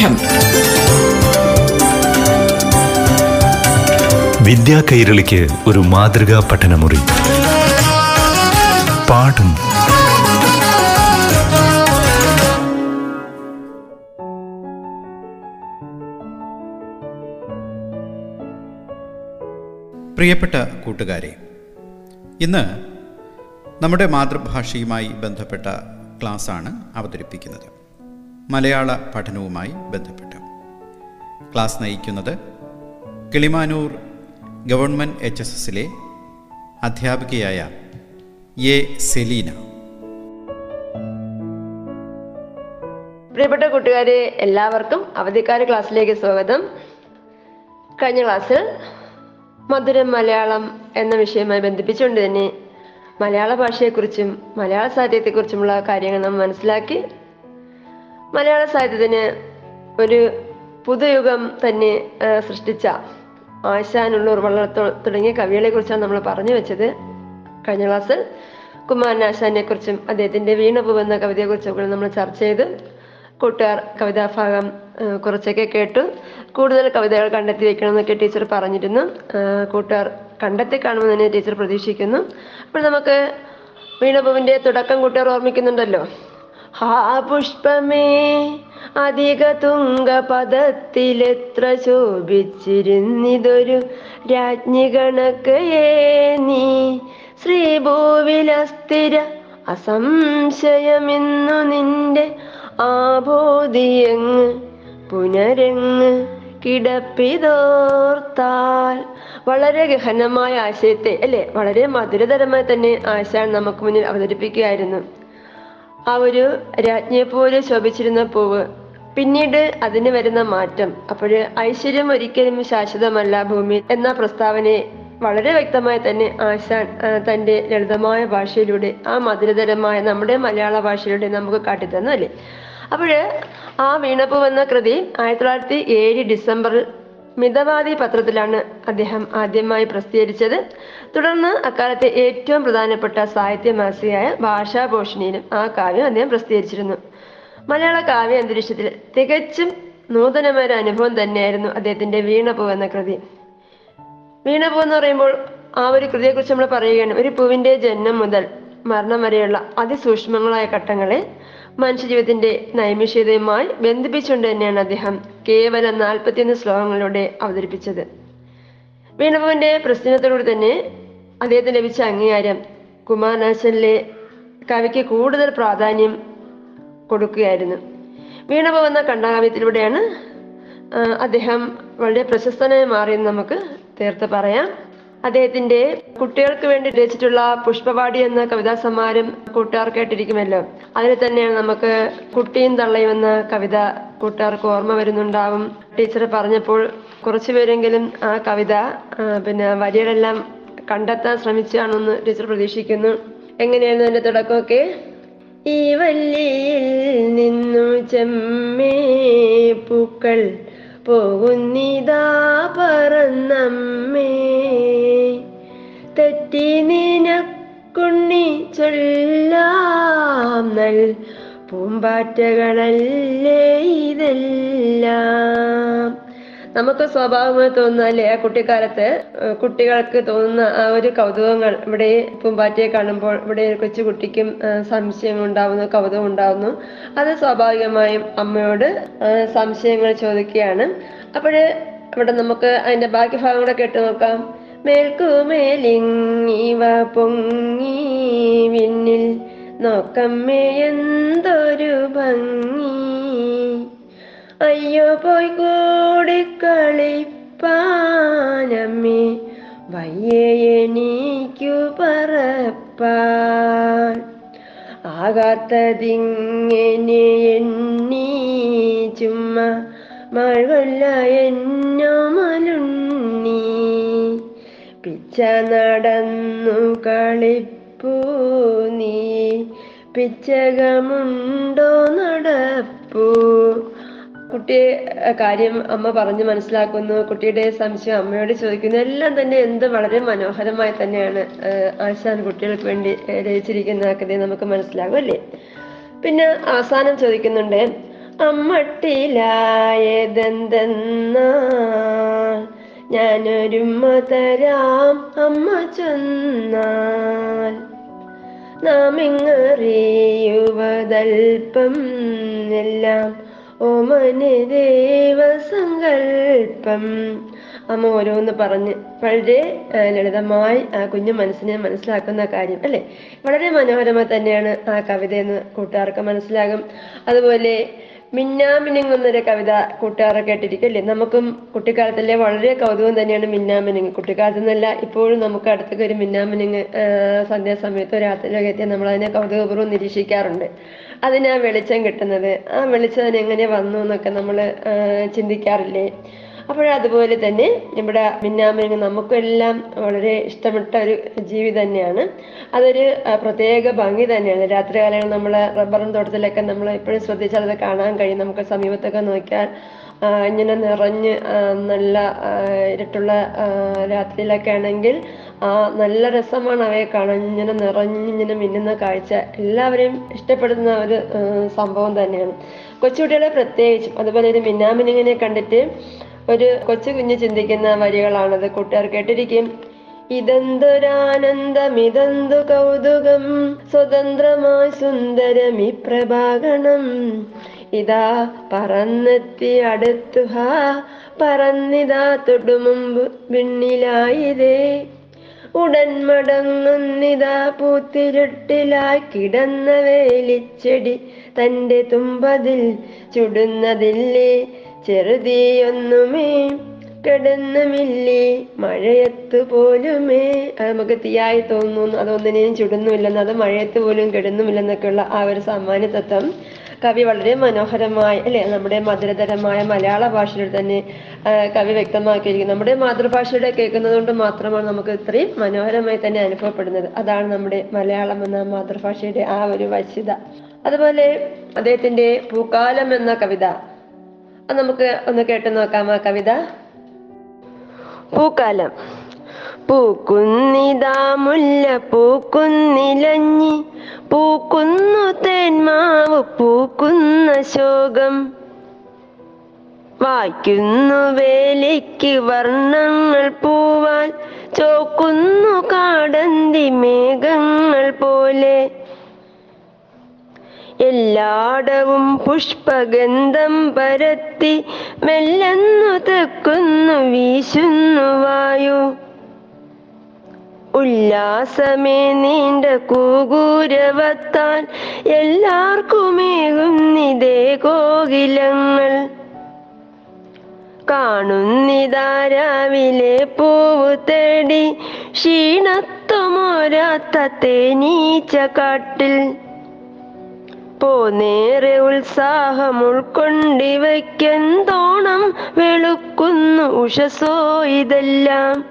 പാഠം വിദ്യാ കൈരളിക്ക് ഒരു മാതൃകാ പഠനമുറി. പാഠം. പ്രിയപ്പെട്ട കൂട്ടുകാരെ ഇന്ന് നമ്മുടെ മാതൃഭാഷയുമായി ബന്ധപ്പെട്ട ക്ലാസ്സാണ് അവതരിപ്പിക്കുന്നത്. മലയാള പഠനവുമായി ബന്ധപ്പെട്ടു. ക്ലാസ് നയിക്കുന്നത് കിളിമാനൂർ ഗവൺമെന്റ് എച്ച് എസ് എസിലെ അധ്യാപികയായ എ സെലീന. പ്രിയപ്പെട്ട കൂട്ടുകാരെ എല്ലാവർക്കും അവധിക്കാല ക്ലാസ്സിലേക്ക് സ്വാഗതം. കഴിഞ്ഞ ക്ലാസ്സിൽ മധുരം മലയാളം എന്ന വിഷയവുമായി ബന്ധിപ്പിച്ചുകൊണ്ട് തന്നെ മലയാള ഭാഷയെക്കുറിച്ചും മലയാള സാഹിത്യത്തെക്കുറിച്ചുമുള്ള കാര്യങ്ങൾ നാം മനസ്സിലാക്കി മലയാള സാഹിത്യത്തിന് ഒരു പുതുയുഗം തന്നെ സൃഷ്ടിച്ച ആശാനുള്ളൂർ വള്ളത്തോ തുടങ്ങിയ കവികളെ കുറിച്ചാണ് നമ്മൾ പറഞ്ഞു വെച്ചത്. കഴിഞ്ഞ ക്ലാസ്സിൽ കുമാരൻ ആശാനെ കുറിച്ചും അദ്ദേഹത്തിന്റെ വീണപൂവ് എന്ന കവിതയെക്കുറിച്ചൊക്കെ നമ്മൾ ചർച്ച ചെയ്ത്. കൂട്ടുകാർ കവിതാഭാഗം കുറച്ചൊക്കെ കേട്ടു. കൂടുതൽ കവിതകൾ കണ്ടെത്തി വെക്കണമെന്നൊക്കെ ടീച്ചർ പറഞ്ഞിരുന്നു. കൂട്ടുകാർ കണ്ടെത്തി കാണുമെന്ന് തന്നെ ടീച്ചർ പ്രതീക്ഷിക്കുന്നു. അപ്പോൾ നമുക്ക് വീണപൂവിന്റെ തുടക്കം കൂട്ടുകാർ ഓർമ്മിക്കുന്നുണ്ടല്ലോ? ഹാ പുഷ്പമേ അധിക തുങ്ക പദത്തിലെത്ര ശോഭിച്ചിരുന്നിതൊരു രാജ്ഞി കണക്കയേ നീ. ശ്രീഭൂവിലസ്ഥിര അസംശയമെന്നു നിന്റെ ആബോധിയങ്ങ് പുനരങ്ങ് കിടപ്പിതോർത്താൽ. വളരെ ഗഹനമായ ആശയത്തെ അല്ലെ? വളരെ മധുരതരമായി തന്നെ ആശാൻ നമുക്ക് മുന്നിൽ അവതരിപ്പിക്കുകയായിരുന്നു. ആ ഒരു രാജ്ഞിയെ പോലെ ശോഭിച്ചിരുന്ന പൂവ്. പിന്നീട് അതിന് വരുന്ന മാറ്റം. അപ്പോൾ ഐശ്വര്യം ഒരിക്കലും ശാശ്വതമല്ല ഭൂമി എന്ന പ്രസ്താവനയെ വളരെ വ്യക്തമായി തന്നെ ആശാൻ തന്റെ ലളിതമായ ഭാഷയിലൂടെ ആ മധുരതരമായ നമ്മുടെ മലയാള ഭാഷയിലൂടെ നമുക്ക് കാട്ടിത്തന്നു അല്ലേ അപ്പോൾ ആ വീണപ്പൂ എന്ന കൃതി ആയിരത്തി തൊള്ളായിരത്തി ഏഴ് ഡിസംബറിൽ മിതവാദി പത്രത്തിലാണ് അദ്ദേഹം ആദ്യമായി പ്രസിദ്ധീകരിച്ചത്. തുടർന്ന് അക്കാലത്തെ ഏറ്റവും പ്രധാനപ്പെട്ട സാഹിത്യ മാസികയായ ഭാഷാഭൂഷണിയിലും ആ കാവ്യം അദ്ദേഹം പ്രസിദ്ധീകരിച്ചിരുന്നു. മലയാള കാവ്യ അന്തരീക്ഷത്തിൽ തികച്ചും നൂതനമായ ഒരു അനുഭവം തന്നെയായിരുന്നു അദ്ദേഹത്തിന്റെ വീണപൂ എന്ന കൃതി. വീണപൂ എന്ന് പറയുമ്പോൾ ആ ഒരു കൃതിയെക്കുറിച്ച് നമ്മൾ പറയുകയാണ്. ഒരു പൂവിന്റെ ജന്മം മുതൽ മരണം വരെയുള്ള അതിസൂക്ഷ്മങ്ങളായ ഘട്ടങ്ങളെ മനുഷ്യജീവിതത്തിന്റെ നൈമിഷികതയുമായി ബന്ധിപ്പിച്ചുകൊണ്ട് തന്നെയാണ് അദ്ദേഹം കേവലം നാൽപ്പത്തിയൊന്ന് ശ്ലോകങ്ങളിലൂടെ അവതരിപ്പിച്ചത്. വീണപൂവിന്റെ പ്രശ്നത്തോടുകൂടി തന്നെ അദ്ദേഹത്തിന് ലഭിച്ച അംഗീകാരം കുമാരനാശനിലെ കവിക്ക് കൂടുതൽ പ്രാധാന്യം കൊടുക്കുകയായിരുന്നു. വീണപൂ എന്ന കണ്ടാകാവ്യത്തിലൂടെയാണ് അദ്ദേഹം വളരെ പ്രശസ്തനായി മാറിയെന്ന് നമുക്ക് തീർത്ത് പറയാം. അദ്ദേഹത്തിന്റെ കുട്ടികൾക്ക് വേണ്ടി രചിച്ചിട്ടുള്ള പുഷ്പവാടി എന്ന കവിതാ സമാരം കൂട്ടുകാർ കേട്ടിരിക്കുമല്ലോ അതിൽ തന്നെയാണ് നമുക്ക് കുട്ടിയും തള്ളയും എന്ന കവിത കൂട്ടുകാർക്ക് ഓർമ്മ വരുന്നുണ്ടാവും. ടീച്ചർ പറഞ്ഞപ്പോൾ കുറച്ചുപേരെങ്കിലും ആ കവിത പിന്നെ വരികളെല്ലാം കണ്ടെത്താൻ ശ്രമിച്ചാണെന്ന് ടീച്ചർ പ്രതീക്ഷിക്കുന്നു. എങ്ങനെയായിരുന്നു അതിന്റെ തുടക്കമൊക്കെ? ഈ വല്ലിയിൽ നിന്നു ചെമ്മേ പൂക്കൾ പോകുന്നിതാ പറന്നമ്മേ. തെറ്റി നിനക്കുണ്ണി ചൊല്ലാം നൽ പൂമ്പാറ്റകളല്ലേ ഇതെല്ലാം. നമുക്ക് സ്വാഭാവികമായി തോന്നുന്ന അല്ലെ? ആ കുട്ടിക്കാലത്ത് കുട്ടികൾക്ക് തോന്നുന്ന ആ ഒരു കൗതുകങ്ങൾ ഇവിടെ പൂമ്പാറ്റയെ കാണുമ്പോൾ ഇവിടെ കൊച്ചു കുട്ടിക്കും സംശയം ഉണ്ടാവുന്നു കൗതുകം ഉണ്ടാവുന്നു. അത് സ്വാഭാവികമായും അമ്മയോട് സംശയങ്ങൾ ചോദിക്കുകയാണ്. അപ്പോഴ് ഇവിടെ നമുക്ക് അതിന്റെ ബാക്കി ഭാഗം കൂടെ കേട്ട് നോക്കാം. മേൽക്കുമേലിങ്ങിവ പൊങ്ങി വിണ്ണിൽ നോക്കമ്മേ എന്തൊരു ഭംഗി. അയ്യോ പോയി കൂടി കളിപ്പാനമ്മേ വയ്യേ എനിക്കു പറപ്പാൻ. ആകാത്തതിങ്ങനെ എണ്ണി ചുമ്മാ മഴകൊല്ല എന്നോ മലുണ്ണി പിച്ച നടന്നു കളിപ്പൂ നീ പിച്ചകമുണ്ടോ നടപ്പൂ. കുട്ടിയെ കാര്യം അമ്മ പറഞ്ഞു മനസ്സിലാക്കുന്നു കുട്ടിയുടെ സംശയം അമ്മയോട് ചോദിക്കുന്നു എല്ലാം തന്നെ എന്ത് വളരെ മനോഹരമായി തന്നെയാണ് ആശാൻ കുട്ടികൾക്ക് വേണ്ടി രചിച്ചിരിക്കുന്ന കഥ നമുക്ക് മനസ്സിലാകും അല്ലേ? പിന്നെ അവസാനം ചോദിക്കുന്നുണ്ട് അമ്മട്ടിലായതെന്തെന്നാ ഞാനൊരുമ്മ തരാം അമ്മ ചെന്നാൽ നാം ഇങ്ങറിയുവതൽപ്പം എല്ലാം ഓമനെ ദേവസങ്കൽപ്പം അമ്മ ഓരോന്ന് പറഞ്ഞ് വളരെ ലളിതമായി ആ കുഞ്ഞു മനസ്സിനെ മനസ്സിലാക്കുന്ന കാര്യം അല്ലെ? വളരെ മനോഹരമായി തന്നെയാണ് ആ കവിത എന്ന് കൂട്ടുകാർക്ക് മനസ്സിലാകും. അതുപോലെ മിന്നാമിനുങ്ങുന്നൊരു കവിത കൂട്ടുകാരെ കേട്ടിരിക്കും അല്ലേ നമുക്കും കുട്ടിക്കാലത്തിലെ വളരെ കൗതുകം തന്നെയാണ് മിന്നാമിനുങ്ങ്. കുട്ടിക്കാലത്ത് നിന്നല്ല ഇപ്പോഴും നമുക്ക് അടുത്തൊക്കെ ഒരു മിന്നാമിനുങ്ങ് സന്ധ്യാസമയത്തോ രാത്രിയിലൊക്കെ എത്തിയാൽ നമ്മൾ അതിനെ കൗതുകപൂർവം നിരീക്ഷിക്കാറുണ്ട്. അതിനാ വെളിച്ചം കിട്ടുന്നത്. ആ വെളിച്ചം അതിന് എങ്ങനെ വന്നു എന്നൊക്കെ നമ്മൾ ചിന്തിക്കാറില്ലേ? അപ്പോഴതുപോലെ തന്നെ നമ്മുടെ മിന്നാമിനുങ്ങ് നമുക്കെല്ലാം വളരെ ഇഷ്ടപ്പെട്ട ഒരു ജീവി തന്നെയാണ്. അതൊരു പ്രത്യേക ഭംഗി തന്നെയാണ്. രാത്രി രാത്രികാലങ്ങളിൽ നമ്മൾ റബ്ബറും തോട്ടത്തിലൊക്കെ നമ്മൾ എപ്പോഴും ശ്രദ്ധിച്ചാൽ അത് കാണാൻ കഴിയും. നമുക്ക് സമീപത്തൊക്കെ നോക്കിയാൽ ഇങ്ങനെ നിറഞ്ഞ് നല്ല ഇരുട്ടുള്ള രാത്രിയിലൊക്കെ ആണെങ്കിൽ ആ നല്ല രസമാണ് അവയെ കാണാൻ. ഇങ്ങനെ നിറഞ്ഞിങ്ങനെ മിന്നുന്ന കാഴ്ച എല്ലാവരെയും ഇഷ്ടപ്പെടുന്ന ഒരു സംഭവം തന്നെയാണ്. കൊച്ചുകുട്ടികളെ പ്രത്യേകിച്ചും അതുപോലെ ഒരു മിന്നാമിനിങ്ങനെ കണ്ടിട്ട് ഒരു കൊച്ചു കുഞ്ഞ് ചിന്തിക്കുന്ന വരികളാണത്. കൂട്ടുകാർ കേട്ടിരിക്കും. ഇതെന്തൊരാനന്ദം ഇതെന്തു കൗതുകം സ്വതന്ത്രമായി സുന്ദരമി പ്രഭാകണം. ഇതാ പറന്നെത്തി അടുത്തു ഹാ പറന്നിതാ തൊടുമുമ്പ് പിന്നിലായിരേ ഉടൻ മടങ്ങുന്നിതാ പൂത്തിരുട്ടിലായി കിടന്ന വേലിച്ചെടി തന്റെ തുമ്പതിൽ ചുടുന്നതില്ലേ. ചെറുതീയൊന്നുമേ കിടന്നുമില്ലേ? മഴയത്ത് പോലുമേ. അത് നമുക്ക് തീയായി തോന്നുന്നു. അതൊന്നിനെയും ചുടുന്നുമില്ലെന്ന് അത് മഴയത്ത് പോലും കിടന്നുമില്ലെന്നൊക്കെയുള്ള ആ ഒരു സാമാന്യ തത്വം കവി വളരെ മനോഹരമായി അല്ലെ? നമ്മുടെ മധുരതരമായ മലയാള ഭാഷയിൽ തന്നെ കവി വ്യക്തമാക്കിയിരിക്കുന്നു. നമ്മുടെ മാതൃഭാഷയുടെ കേൾക്കുന്നത് കൊണ്ട് മാത്രമാണ് നമുക്ക് ഇത്രയും മനോഹരമായി തന്നെ അനുഭവപ്പെടുന്നത്. അതാണ് നമ്മുടെ മലയാളം എന്ന മാതൃഭാഷയുടെ ആ ഒരു വശ്യത അതുപോലെ അദ്ദേഹത്തിന്റെ പൂക്കാലം എന്ന കവിത അത് നമുക്ക് ഒന്ന് കേട്ടു നോക്കാം കവിത. പൂക്കാലം. പൂക്കുന്നിതാ മുല്ല പൂക്കുന്നിലഞ്ഞി പൂക്കുന്നു തേന്മാവ് പൂക്കുന്ന ശോകം. വായിക്കുന്നു വേലിക്ക് വർണങ്ങൾ പൂവാൽ ചോക്കുന്നു കാടന്തി മേഘങ്ങൾ പോലെ. എല്ലാടവും പുഷ്പഗന്ധം പരത്തി മെല്ലെന്നു തെക്കുന്നു വീശുന്നു വായു. ഉല്ലാസമേ നീണ്ട കൂകൂരവത്താൽ എല്ലാവർക്കുമേകുന്നിതേ കോകിലങ്ങൾ. കാണുന്നിതാ രാവിലെ പൂവ് തേടി ക്ഷീണത്വമോരാത്ത തേനീച്ച കാട്ടിൽ പോന്നേറെ ഉത്സാഹം ഉൾക്കൊണ്ടിവയ്ക്കെന്തോണം വെളുക്കുന്നു ഉഷസോ ഇതെല്ലാം.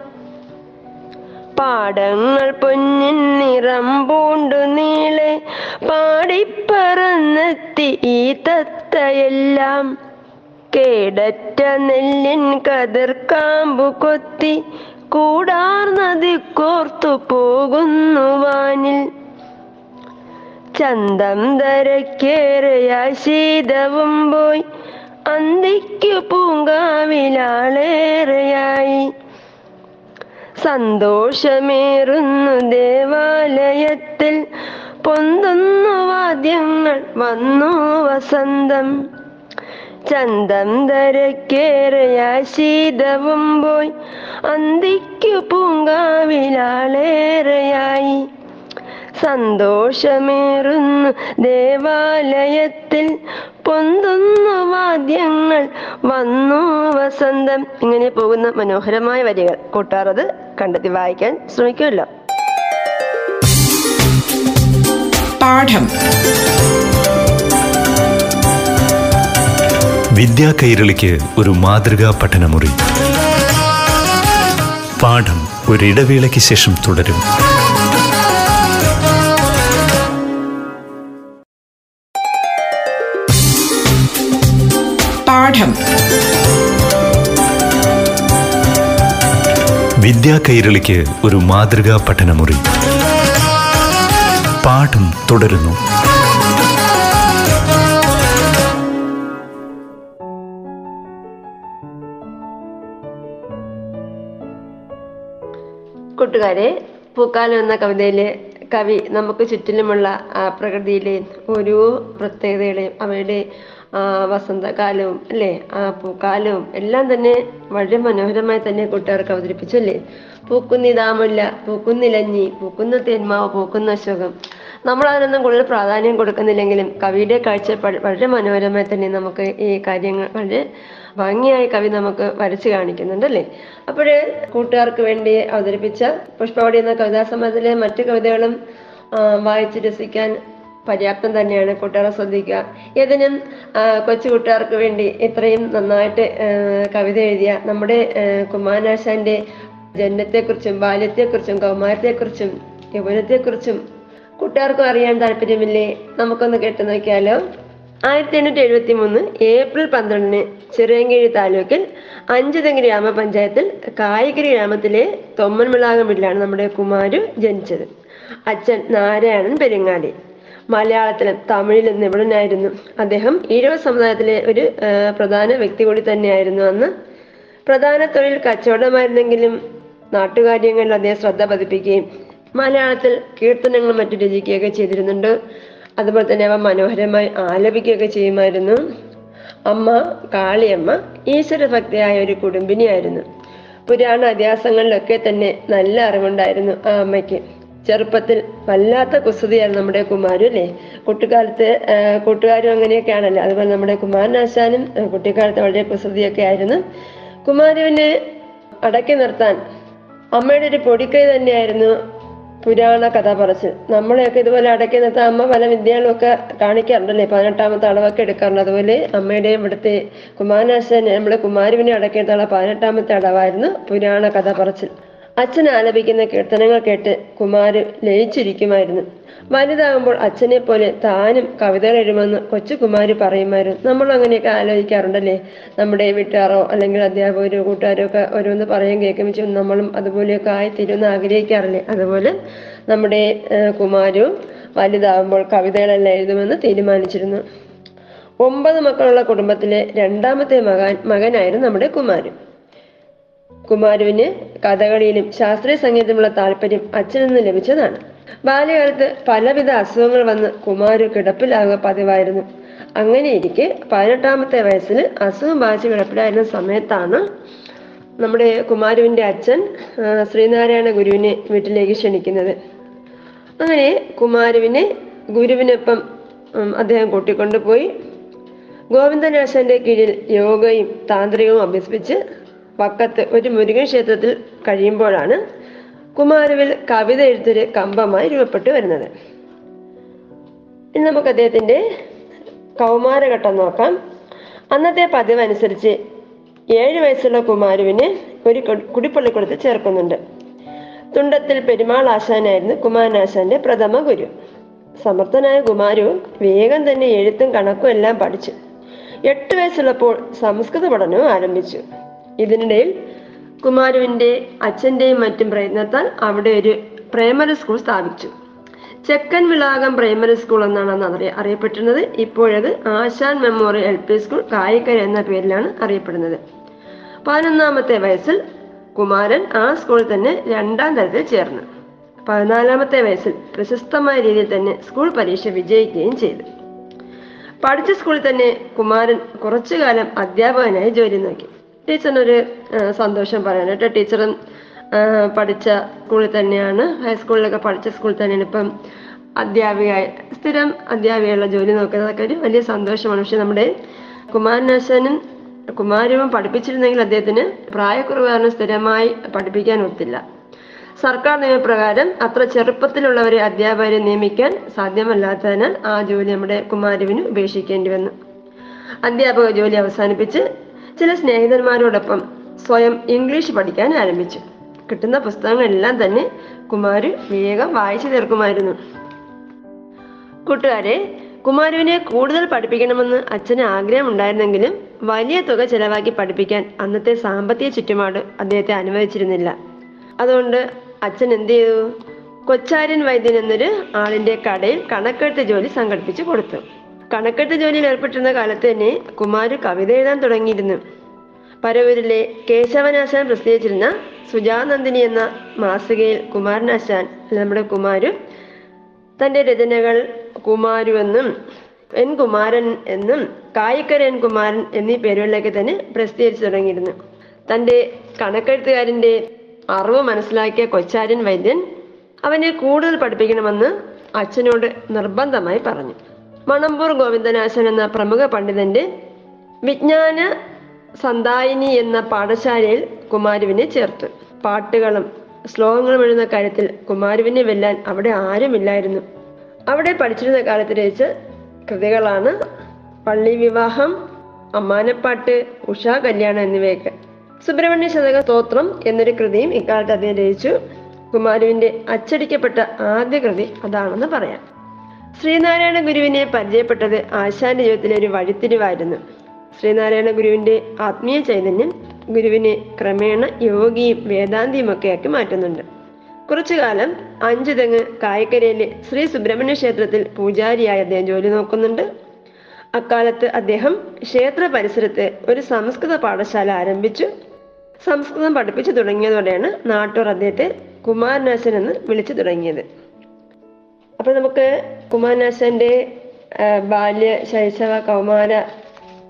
പാടങ്ങൾ പൊന്നിൻ നിറം പൂണ്ടു നീളെ പാടിപ്പറന്നെത്തി ഈ തത്തയെല്ലാം. കേടറ്റ നെല്ലിൻ കതിർക്കാമ്പു കൊത്തി കൂടാർന്നതി കോർത്തു പോകുന്നു വാനിൽ. ചന്തം ധരക്കേറെയായി ശീതവും പോയി. അന്തിക്കു പൂങ്കാവിലാളേറെയായി. സന്തോഷമേറുന്നു ദേവാലയത്തിൽ. പൊന്തുന്നു വാദ്യങ്ങൾ വന്നു വസന്തം. ചന്തം ധരക്കേറെയായി ശീതവും പോയി. അന്തിക്കു പൂങ്കാവിലാളേറെയായി. സന്തോഷമേറുന്നു. ദേവാലയത്തിൽ പൊന്തുന്നു വാദ്യങ്ങൾ. വന്നു വസന്തം. ഇങ്ങനെ പോകുന്ന മനോഹരമായ വരികൾ കൂട്ടാറത് കണ്ടെത്തി വായിക്കാൻ ശ്രമിക്കുമല്ലോ. പാഠം. വിദ്യാ കൈരളിക്ക് ഒരു മാതൃകാ പഠനമുറി. പാഠം ഒരിടവേളയ്ക്ക് ശേഷം തുടരും. പാഠം വിദ്യാ കൈരളിക്ക് ഒരു മാതൃകാ പഠനമുറി. പാഠം തുടരുന്നു. കൂട്ടുകാരെ പൂക്കാലം എന്ന കവിതയിലെ കവി നമുക്ക് ചുറ്റിലുമുള്ള പ്രകൃതിയിലെ ഓരോ പ്രത്യേകതയുടെയും അവയുടെ വസന്തകാലവും അല്ലേ? ആ പൂക്കാലവും എല്ലാം തന്നെ വളരെ മനോഹരമായി തന്നെ കൂട്ടുകാർക്ക് അവതരിപ്പിച്ചു അല്ലേ പൂക്കുന്നിതാമുല്ല പൂക്കുന്നിലഞ്ഞി പൂക്കുന്ന തേന്മാവ് പൂക്കുന്ന അശോകം. നമ്മൾ അതിനൊന്നും കൂടുതൽ പ്രാധാന്യം കൊടുക്കുന്നില്ലെങ്കിലും കവിയുടെ കാഴ്ചപ്പാട് വളരെ മനോഹരമായി തന്നെ നമുക്ക് ഈ കാര്യങ്ങൾ വളരെ ഭംഗിയായി കവി നമുക്ക് വരച്ചു കാണിക്കുന്നുണ്ട് അല്ലേ? അപ്പോഴേ കൂട്ടുകാർക്ക് വേണ്ടി അവതരിപ്പിച്ച പുഷ്പവടി എന്ന കവിതാ സമാജത്തിലെ മറ്റു കവിതകളും വായിച്ച് രസിക്കാൻ പര്യാപ്തം തന്നെയാണ് കൂട്ടുകാരെ ശ്രദ്ധിക്കുക. ഏതിനും കൊച്ചു കുട്ടികൾക്ക് വേണ്ടി ഇത്രയും നന്നായിട്ട് കവിത എഴുതിയ നമ്മുടെ കുമാരനാശാന്റെ ജന്മത്തെക്കുറിച്ചും ബാല്യത്തെക്കുറിച്ചും കൗമാരത്തെക്കുറിച്ചും യൗവനത്തെക്കുറിച്ചും കൂട്ടുകാർക്കും അറിയാൻ താല്പര്യമില്ലേ? നമുക്കൊന്ന് കേട്ടു നോക്കിയാലോ. ആയിരത്തി എണ്ണൂറ്റി എഴുപത്തി മൂന്ന് ഏപ്രിൽ പന്ത്രണ്ടിന് ചിറയൻകീഴ് താലൂക്കിൽ അഞ്ചുതെങ്ങ് ഗ്രാമപഞ്ചായത്തിൽ കായികരി ഗ്രാമത്തിലെ തൊമ്മൻമിളാകം വീട്ടിലാണ് നമ്മുടെ കുമാരു ജനിച്ചത്. അച്ഛൻ നാരായണൻ പെരിങ്ങാടി മലയാളത്തിലും തമിഴിലും നിപുണനായിരുന്നു അദ്ദേഹം ഈഴവ സമുദായത്തിലെ ഒരു പ്രധാന വ്യക്തി കൂടി തന്നെയായിരുന്നു അന്ന്. പ്രധാന തൊഴിൽ കച്ചവടമായിരുന്നെങ്കിലും നാട്ടുകാര്യങ്ങളിൽ അദ്ദേഹം ശ്രദ്ധ പതിപ്പിക്കുകയും മലയാളത്തിൽ കീർത്തനങ്ങളും മറ്റും രചിക്കുകയൊക്കെ ചെയ്തിരുന്നുണ്ട്. അതുപോലെ തന്നെ അവ മനോഹരമായി ആലപിക്കുകയൊക്കെ ചെയ്യുമായിരുന്നു. അമ്മ കാളിയമ്മ ഈശ്വരഭക്തിയായ ഒരു കുടുംബിനിയായിരുന്നു. പുരാണ ഇതിഹാസങ്ങളിലൊക്കെ തന്നെ നല്ല അറിവുണ്ടായിരുന്നു ആ അമ്മയ്ക്ക്. ചെറുപ്പത്തിൽ വല്ലാത്ത കുസൃതിയാണ് നമ്മുടെ കുമാരും അല്ലേ? കുട്ടിക്കാലത്ത് കൂട്ടുകാരും അങ്ങനെയൊക്കെയാണല്ലോ. അതുപോലെ നമ്മുടെ കുമാരനാശാനും കുട്ടിക്കാലത്ത് വളരെ കുസൃതിയൊക്കെ ആയിരുന്നു. കുമാരുവിനെ അടക്കി നിർത്താൻ അമ്മയുടെ ഒരു പൊടിക്കൈ തന്നെയായിരുന്നു പുരാണ കഥ പറച്ചിൽ. നമ്മളെയൊക്കെ ഇതുപോലെ അടക്കി നിർത്താൻ അമ്മ പല വിദ്യകളും ഒക്കെ കാണിക്കാറുണ്ടല്ലേ? പതിനെട്ടാമത്തെ അളവൊക്കെ എടുക്കാറുണ്ട്. അതുപോലെ അമ്മയുടെ ഇവിടുത്തെ കുമാരനാശൻ നമ്മളെ കുമാരുവിനെ അടക്കി നിർത്താനുള്ള പതിനെട്ടാമത്തെ അടവായിരുന്നു പുരാണ കഥ പറച്ചിൽ. അച്ഛൻ ആലപിക്കുന്ന കീർത്തനങ്ങൾ കേട്ട് കുമാരൻ ലയിച്ചിരിക്കുമായിരുന്നു. വലുതാകുമ്പോൾ അച്ഛനെ പോലെ താനും കവിതകൾ എഴുതുമെന്ന് കൊച്ചു കുമാരി പറയുമായിരുന്നു. നമ്മൾ അങ്ങനെയൊക്കെ ആലോചിക്കാറുണ്ടല്ലേ? നമ്മുടെ വീട്ടുകാരോ അല്ലെങ്കിൽ അധ്യാപകരോ കൂട്ടുകാരോ ഒക്കെ ഓരോന്ന് പറയും കേൾക്കും നമ്മളും അതുപോലെയൊക്കെ ആയി തീരുമെന്ന് ആഗ്രഹിക്കാറില്ലേ? അതുപോലെ നമ്മുടെ കുമാരും വലുതാകുമ്പോൾ കവിതകളെല്ലാം എഴുതുമെന്ന് തീരുമാനിച്ചിരുന്നു. ഒമ്പത് മക്കളുള്ള കുടുംബത്തിലെ രണ്ടാമത്തെ മകൻ മകനായിരുന്നു നമ്മുടെ കുമാരൻ. കുമാരുവിന് കഥകളിയിലും ശാസ്ത്രീയ സംഗീതമുള്ള താല്പര്യം അച്ഛനിൽ നിന്ന് ലഭിച്ചതാണ്. ബാല്യകാലത്ത് പലവിധ അസുഖങ്ങൾ വന്ന് കുമാരു കിടപ്പിലാകുക പതിവായിരുന്നു. അങ്ങനെയിരിക്കെ പതിനെട്ടാമത്തെ വയസ്സിൽ അസുഖം ബാധിച്ച് കിടപ്പിലായിരുന്ന സമയത്താണ് നമ്മുടെ കുമാരുവിന്റെ അച്ഛൻ ശ്രീനാരായണ ഗുരുവിനെ വീട്ടിലേക്ക് ക്ഷണിക്കുന്നത്. അങ്ങനെ കുമാരുവിനെ ഗുരുവിനൊപ്പം അദ്ദേഹം കൂട്ടിക്കൊണ്ടുപോയി. ഗോവിന്ദനാശന്റെ കീഴിൽ യോഗയും താന്ത്രികവും അഭ്യസിപ്പിച്ച് വക്കത്ത് ഒരു മുരുകൻ ക്ഷേത്രത്തിൽ കഴിയുമ്പോഴാണ് കുമാരവിൽ കവിത എഴുത്തൊരു കമ്പമായി രൂപപ്പെട്ടു വരുന്നത്. ഇനി നമുക്ക് അദ്ദേഹത്തിന്റെ കൗമാരഘട്ടം നോക്കാം. അന്നത്തെ പതിവ് അനുസരിച്ച് ഏഴ് വയസ്സുള്ള കുമാരുവിന് ഒരു കുടിപ്പള്ളിക്കുളത്ത് ചേർക്കുന്നുണ്ട്. തുണ്ടത്തിൽ പെരുമാൾ ആശാനായിരുന്നു കുമാരനാശാന്റെ പ്രഥമ ഗുരു. സമർത്ഥനായ കുമാരു വേഗം തന്നെ എഴുത്തും കണക്കും എല്ലാം പഠിച്ചു. എട്ട് വയസ്സുള്ളപ്പോൾ സംസ്കൃത പഠനവും ആരംഭിച്ചു. ഇതിനിടയിൽ കുമാരുവിന്റെ അച്ഛന്റെയും മറ്റും പ്രയത്നത്താൽ അവിടെ ഒരു പ്രൈമറി സ്കൂൾ സ്ഥാപിച്ചു. ചെക്കൻ വിളാകം പ്രൈമറി സ്കൂൾ എന്നാണ് അന്ന് അറിയ അറിയപ്പെട്ടിരുന്നത്. ഇപ്പോഴത് Asan memorial L P school Kayikkara എന്ന പേരിലാണ് അറിയപ്പെടുന്നത്. പതിനൊന്നാമത്തെ വയസ്സിൽ കുമാരൻ ആ സ്കൂളിൽ തന്നെ രണ്ടാം തരത്തിൽ ചേർന്നു. പതിനാലാമത്തെ വയസ്സിൽ പ്രശസ്തമായ രീതിയിൽ തന്നെ സ്കൂൾ പരീക്ഷ വിജയിക്കുകയും ചെയ്തു. പഠിച്ച സ്കൂളിൽ തന്നെ കുമാരൻ കുറച്ചു കാലം അധ്യാപകനായി ജോലി നോക്കി. ടീച്ചറിനൊരു സന്തോഷം പറയാൻ കേട്ടോ. ടീച്ചറും പഠിച്ച സ്കൂളിൽ തന്നെയാണ്. ഹൈസ്കൂളിലൊക്കെ പഠിച്ച സ്കൂളിൽ തന്നെയാണ് ഇപ്പം അധ്യാപികയായി. സ്ഥിരം അധ്യാപികയുള്ള ജോലി നോക്കുന്നതൊക്കെ ഒരു വലിയ സന്തോഷമാണ്. പക്ഷെ നമ്മുടെ കുമാരനാശാനും കുമാരവും പഠിപ്പിച്ചിരുന്നെങ്കിൽ അദ്ദേഹത്തിന് പ്രായക്കുറവ് കാരണം സ്ഥിരമായി പഠിപ്പിക്കാൻ ഒത്തില്ല. സർക്കാർ നിയമപ്രകാരം അത്ര ചെറുപ്പത്തിലുള്ളവരെ അധ്യാപകരെ നിയമിക്കാൻ സാധ്യമല്ലാത്തതിനാൽ ആ ജോലി നമ്മുടെ കുമാരവിന് ഉപേക്ഷിക്കേണ്ടി വന്നു. അധ്യാപക ജോലി അവസാനിപ്പിച്ച് ചില സ്നേഹിതന്മാരോടൊപ്പം സ്വയം ഇംഗ്ലീഷ് പഠിക്കാൻ ആരംഭിച്ചു. കിട്ടുന്ന പുസ്തകങ്ങളെല്ലാം തന്നെ കുമാര് വേഗം വായിച്ചു തീർക്കുമായിരുന്നു. കൂട്ടുകാരെ കുമാരുവിനെ കൂടുതൽ പഠിപ്പിക്കണമെന്ന് അച്ഛന് ആഗ്രഹമുണ്ടായിരുന്നെങ്കിലും വലിയ തുക ചെലവാക്കി പഠിപ്പിക്കാൻ അന്നത്തെ സാമ്പത്തിക ചുറ്റുപാട് അദ്ദേഹത്തെ അനുവദിച്ചിരുന്നില്ല. അതുകൊണ്ട് അച്ഛൻ എന്ത് ചെയ്തു? കൊച്ചാര്യൻ വൈദ്യൻ എന്നൊരു ആളിന്റെ കടയിൽ കണക്കെഴുത്ത് ജോലി സംഘടിപ്പിച്ചു കൊടുത്തു. കണക്കെഴുത്ത് ജോലിയിൽ ഏർപ്പെട്ടിരുന്ന കാലത്ത് തന്നെ കുമാര് കവിത എഴുതാൻ തുടങ്ങിയിരുന്നു. പരവൂരിലെ കേശവനാശാൻ പ്രസിദ്ധീകരിച്ചിരുന്ന സുജാനന്ദിനി എന്ന മാസികയിൽ കുമാരനാശാൻ നമ്മുടെ കുമാരു തന്റെ രചനകൾ കുമാരു എന്നും എൻ കുമാരൻ എന്നും കായിക്കര എൻ കുമാരൻ എന്നീ പേരുകളിലേക്ക് തന്നെ പ്രസിദ്ധീകരിച്ചു തുടങ്ങിയിരുന്നു. തന്റെ കണക്കെഴുത്തുകാരന്റെ അറിവ് മനസ്സിലാക്കിയ കൊച്ചാരൻ വൈദ്യൻ അവനെ കൂടുതൽ പഠിപ്പിക്കണമെന്ന് അച്ഛനോട് നിർബന്ധമായി പറഞ്ഞു. മണമ്പൂർ ഗോവിന്ദനാശൻ എന്ന പ്രമുഖ പണ്ഡിതന്റെ വിജ്ഞാന സന്തായിനി എന്ന പാഠശാലയിൽ കുമാരുവിനെ ചേർത്തു. പാട്ടുകളും ശ്ലോകങ്ങളും എഴുതുന്ന കാര്യത്തിൽ കുമാരുവിനെ വെല്ലാൻ അവിടെ ആരുമില്ലായിരുന്നു. അവിടെ പഠിച്ചിരുന്ന കാലത്ത് രചിച്ച കൃതികളാണ് പള്ളി വിവാഹം അമ്മാനപ്പാട്ട് ഉഷാ കല്യാണം എന്നിവയൊക്കെ. സുബ്രഹ്മണ്യ ശതക സ്തോത്രം എന്നൊരു കൃതിയും ഇക്കാലത്ത് അദ്ദേഹം രചിച്ചു. കുമാരുവിന്റെ അച്ചടിക്കപ്പെട്ട ആദ്യ കൃതി അതാണെന്ന് പറയാം. ശ്രീനാരായണ ഗുരുവിനെ പരിചയപ്പെട്ടത് ആശാന്റെ ജീവിതത്തിലെ ഒരു വഴിത്തിരിവായിരുന്നു. ശ്രീനാരായണ ഗുരുവിന്റെ ആത്മീയ ചൈതന്യം ഗുരുവിനെ ക്രമേണ യോഗിയും വേദാന്തിയും ഒക്കെ ആക്കി മാറ്റുന്നുണ്ട്. കുറച്ചു കാലം അഞ്ചു തെങ്ങ് കായക്കരയിലെ ശ്രീ സുബ്രഹ്മണ്യ ക്ഷേത്രത്തിൽ പൂജാരിയായി അദ്ദേഹം ജോലി നോക്കുന്നുണ്ട്. അക്കാലത്ത് അദ്ദേഹം ക്ഷേത്ര പരിസരത്ത് ഒരു സംസ്കൃത പാഠശാല ആരംഭിച്ചു. സംസ്കൃതം പഠിപ്പിച്ചു തുടങ്ങിയതോടെയാണ് നാട്ടൂർ അദ്ദേഹത്തെ കുമാരനാശൻ എന്ന് വിളിച്ചു തുടങ്ങിയത്. അപ്പൊ നമുക്ക് കുമാരനാശന്റെ ബാല്യ ശൈശവ കൗമാര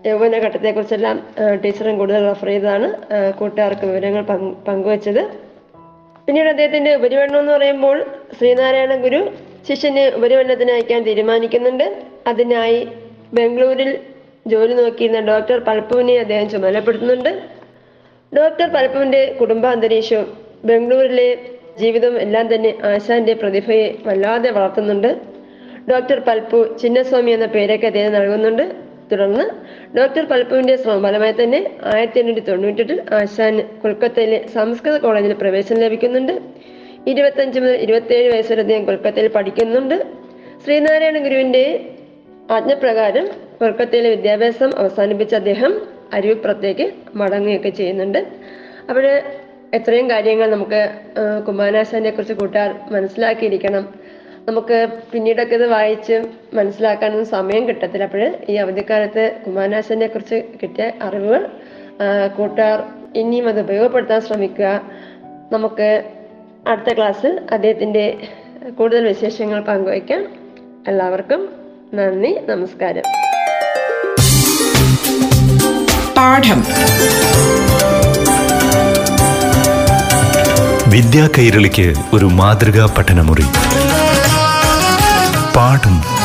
യൗവന ഘട്ടത്തെക്കുറിച്ചെല്ലാം കുറിച്ചെല്ലാം ടീച്ചറും കൂടുതൽ റെഫർ ചെയ്തതാണ്. കൂട്ടുകാർക്ക് വിവരങ്ങൾ പങ്ക് പങ്കുവച്ചത്. പിന്നീട് അദ്ദേഹത്തിന്റെ ഉപരിപഠനം എന്ന് പറയുമ്പോൾ ശ്രീനാരായണ ഗുരു ശിഷ്യന് ഉപരിപഠനത്തിന് അയക്കാൻ തീരുമാനിക്കുന്നുണ്ട്. അതിനായി ബംഗളൂരിൽ ജോലി നോക്കിയിരുന്ന ഡോക്ടർ പൽപ്പുവിനെ അദ്ദേഹം ചുമതലപ്പെടുത്തുന്നുണ്ട്. ഡോക്ടർ പൽപ്പുവിന്റെ കുടുംബാന്തരീക്ഷവും ബംഗളൂരിലെ ജീവിതവും എല്ലാം തന്നെ ആശാന്റെ പ്രതിഭയെ വല്ലാതെ വളർത്തുന്നുണ്ട്. ഡോക്ടർ പൽപ്പു ചിന്നസ്വാമി എന്ന പേരൊക്കെ അദ്ദേഹം നൽകുന്നുണ്ട്. തുടർന്ന് ഡോക്ടർ പൽപ്പുവിന്റെ ഫലമായി തന്നെ ആയിരത്തി എണ്ണൂറ്റി തൊണ്ണൂറ്റെട്ടിൽ ആശാന് കൊൽക്കത്തയിലെ സംസ്കൃത കോളേജിൽ പ്രവേശനം ലഭിക്കുന്നുണ്ട്. ഇരുപത്തഞ്ച് മുതൽ ഇരുപത്തിയേഴ് വയസ്സ് വരെ അദ്ദേഹം കൊൽക്കത്തയിൽ പഠിക്കുന്നുണ്ട്. ശ്രീനാരായണ ഗുരുവിന്റെ ആജ്ഞപ്രകാരം കൊൽക്കത്തയിലെ വിദ്യാഭ്യാസം അവസാനിപ്പിച്ച അദ്ദേഹം അരുവിപ്പുറത്തേക്ക് മടങ്ങുകയൊക്കെ ചെയ്യുന്നുണ്ട്. അവിടെ എത്രയും കാര്യങ്ങൾ നമുക്ക് കുമാരനാശാനെ കുറിച്ച് കൂട്ടുകാർ മനസ്സിലാക്കിയിരിക്കണം. നമുക്ക് പിന്നീടൊക്കെ ഇത് വായിച്ച് മനസ്സിലാക്കാനൊന്നും സമയം കിട്ടത്തില്ല. അപ്പോൾ ഈ അവധിക്കാലത്ത് കുമാരനാശാനെ കുറിച്ച് കിട്ടിയ അറിവുകൾ കൂട്ടുകാർ ഇനിയും അത് ഉപയോഗപ്പെടുത്താൻ ശ്രമിക്കുക. നമുക്ക് അടുത്ത ക്ലാസ്സിൽ അദ്ദേഹത്തിന്റെ കൂടുതൽ വിശേഷങ്ങൾ പങ്കുവയ്ക്കാം എല്ലാവർക്കും നന്ദി നമസ്കാരം. പാഠം. വിദ്യാ കൈരളിക്ക് ഒരു മാതൃകാ പഠനമുറി. പാഠം